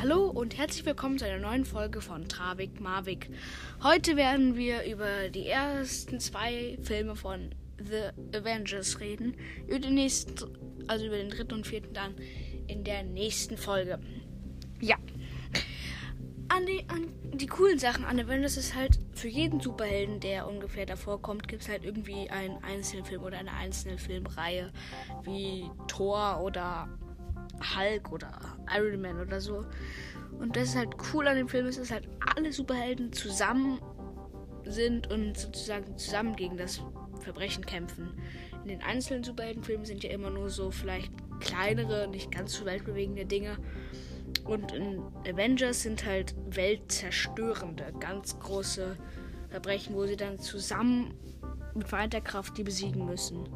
Hallo und herzlich willkommen zu einer neuen Folge von Travik Marvik. Heute werden wir über die ersten zwei Filme von The Avengers reden. Über den nächsten, also über den dritten und vierten dann in der nächsten Folge. Ja. An die, an die coolen Sachen an Avengers ist halt für jeden Superhelden, der ungefähr davor kommt, gibt es halt irgendwie einen Einzelfilm oder eine einzelne Filmreihe wie Thor oder Hulk oder Iron Man oder so. Und das ist halt cool an dem Film, ist, dass halt alle Superhelden zusammen sind und sozusagen zusammen gegen das Verbrechen kämpfen. In den einzelnen Superheldenfilmen sind ja immer nur so vielleicht kleinere, nicht ganz so weltbewegende Dinge. Und in Avengers sind halt weltzerstörende, ganz große Verbrechen, wo sie dann zusammen mit vereinter Kraft die besiegen müssen.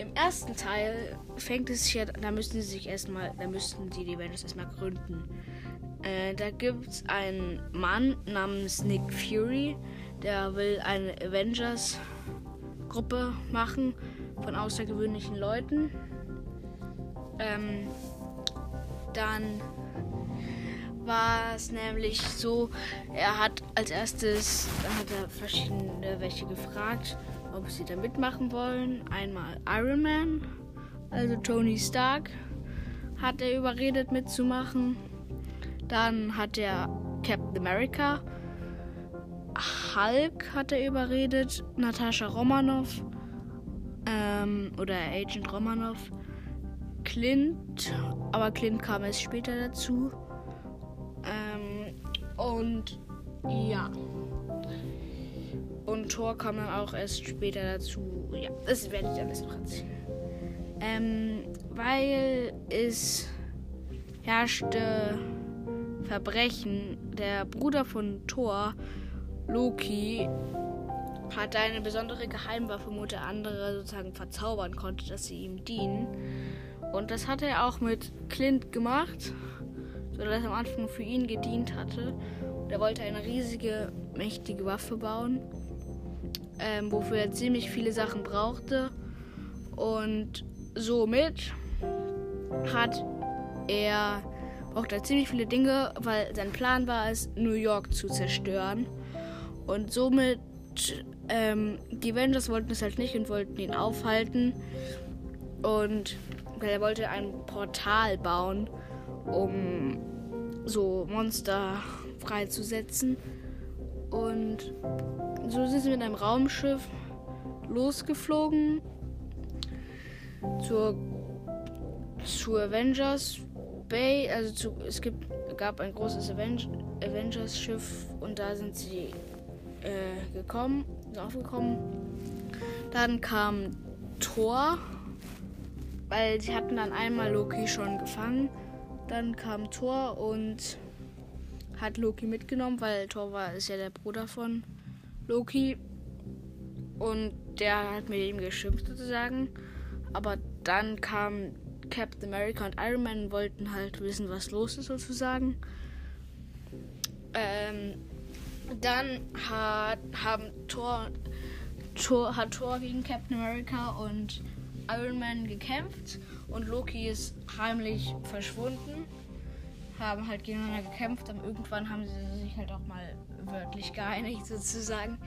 Im ersten Teil fängt es sich ja, da müssen sie sich erstmal, da müssten die die Avengers erstmal gründen. Äh, da gibt es einen Mann namens Nick Fury, der will eine Avengers-Gruppe machen von außergewöhnlichen Leuten. Ähm, dann war es nämlich so, er hat als erstes, dann hat er verschiedene welche gefragt ob sie da mitmachen wollen. Einmal Iron Man, also Tony Stark, hat er überredet mitzumachen. Dann hat er Captain America, Hulk hat er überredet, Natascha Romanoff ähm, oder Agent Romanoff, Clint, aber Clint kam erst später dazu. Ähm, und ja. Und Tor dann auch erst später dazu. Ja, das werde ich alles noch erzählen. Ähm, weil es herrschte Verbrechen. Der Bruder von Thor, Loki, hatte eine besondere Geheimwaffe, wo der andere sozusagen verzaubern konnte, dass sie ihm dienen. Und das hat er auch mit Clint gemacht, sodass er am Anfang für ihn gedient hatte. Und er wollte eine riesige, mächtige Waffe bauen ähm, wofür er ziemlich viele Sachen brauchte. Und somit hat er brauchte er ziemlich viele Dinge, weil sein Plan war es, New York zu zerstören. Und somit, ähm, die Avengers wollten es halt nicht und wollten ihn aufhalten. Und er wollte ein Portal bauen, um so Monster freizusetzen. Und so sind sie mit einem Raumschiff losgeflogen zur, zur Avengers Bay. Also zu, es gibt, gab ein großes Avengers Schiff und da sind sie äh, gekommen, sind aufgekommen. Dann kam Thor, weil sie hatten dann einmal Loki schon gefangen. Dann kam Thor und hat Loki mitgenommen, weil Thor war ist ja der Bruder von Loki. Und der hat mit ihm geschimpft sozusagen. Aber dann kam Captain America und Iron Man und wollten halt wissen, was los ist sozusagen. Ähm, dann hat, haben Thor, Thor, hat Thor gegen Captain America und Iron Man gekämpft und Loki ist heimlich verschwunden. Haben halt gegeneinander gekämpft, aber irgendwann haben sie sich halt auch mal wörtlich geeinigt sozusagen.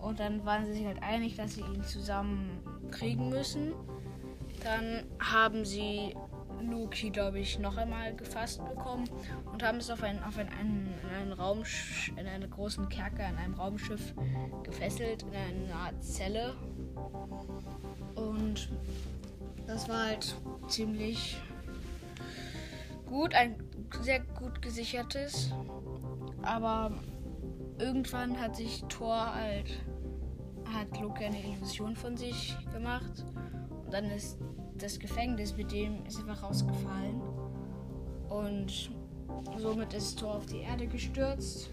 Und dann waren sie sich halt einig, dass sie ihn zusammen kriegen müssen. Dann haben sie Loki, glaube ich, noch einmal gefasst bekommen und haben es auf, ein, auf ein, einen, einen Raum, in einen großen Kerker, in einem Raumschiff gefesselt, in eine Art Zelle. Und das war halt ziemlich gut, ein sehr gut gesichertes. Aber irgendwann hat sich Thor halt, hat Loki eine Illusion von sich gemacht. Und dann ist das Gefängnis mit dem ist einfach rausgefallen. Und somit ist Thor auf die Erde gestürzt.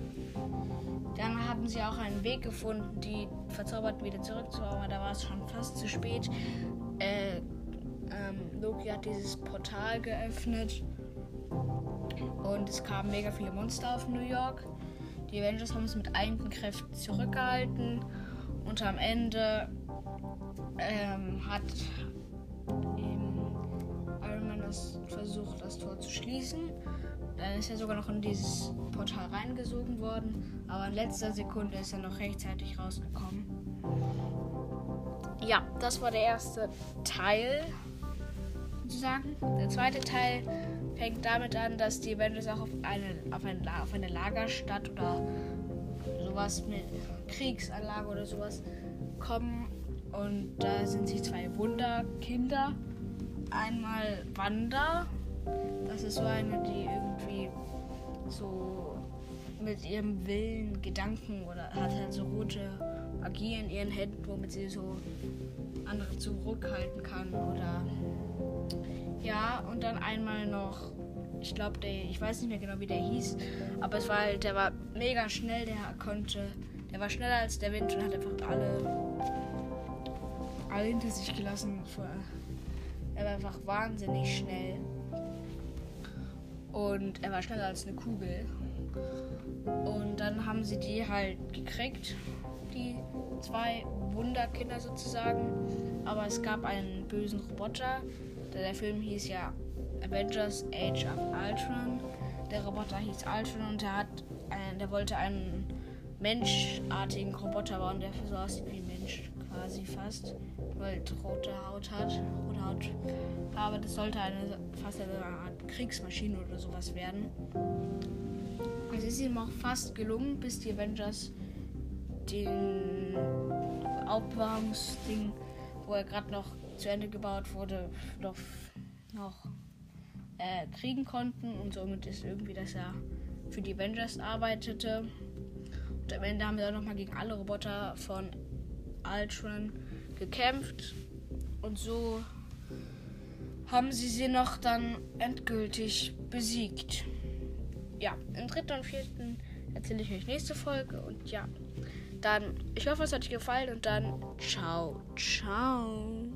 Dann haben sie auch einen Weg gefunden, die Verzauberten wieder zurückzuhauen, aber da war es schon fast zu spät. Äh, ähm, Loki hat dieses Portal geöffnet und es kamen mega viele Monster auf New York. Die Avengers haben es mit einigen Kräften zurückgehalten und am Ende ähm, hat Iron Man Thanos versucht, das Tor zu schließen. Dann ist er sogar noch in dieses Portal reingesogen worden, aber in letzter Sekunde ist er noch rechtzeitig rausgekommen. Ja, das war der erste Teil, sozusagen. Der zweite Teil fängt damit an, dass die Avengers auch auf eine, auf eine, auf eine Lagerstadt oder sowas mit Kriegsanlage oder sowas kommen. Und da sind sie zwei Wunderkinder. Einmal Wanda. Das ist so eine, die irgendwie so mit ihrem Willen, Gedanken oder hat halt so rote Magie in ihren Händen, womit sie so andere zurückhalten kann oder ja, und dann einmal noch, ich glaube, der, ich weiß nicht mehr genau, wie der hieß, aber es war halt, der war mega schnell, der konnte, der war schneller als der Wind und hat einfach alle, alle hinter sich gelassen. Er war einfach wahnsinnig schnell. Und er war schneller als eine Kugel. Und dann haben sie die halt gekriegt, die zwei Wunderkinder sozusagen. Aber es gab einen bösen Roboter, der Film hieß ja Avengers Age of Ultron. Der Roboter hieß Ultron und der hat, einen, der wollte einen menschartigen Roboter bauen, der so aussieht wie ein Mensch quasi fast, weil rote Haut hat, rote Haut. Aber das sollte eine fast eine Art Kriegsmaschine oder sowas werden. Es ist ihm auch fast gelungen, bis die Avengers den Aufwärmungsding, wo er gerade noch zu Ende gebaut wurde, noch, noch äh, kriegen konnten. Und somit ist irgendwie, dass er für die Avengers arbeitete. Und am Ende haben wir dann nochmal gegen alle Roboter von Ultron gekämpft. Und so haben sie sie noch dann endgültig besiegt. Ja, im dritten und vierten erzähle ich euch nächste Folge. Und ja, dann, ich hoffe, es hat euch gefallen. Und dann, ciao, ciao.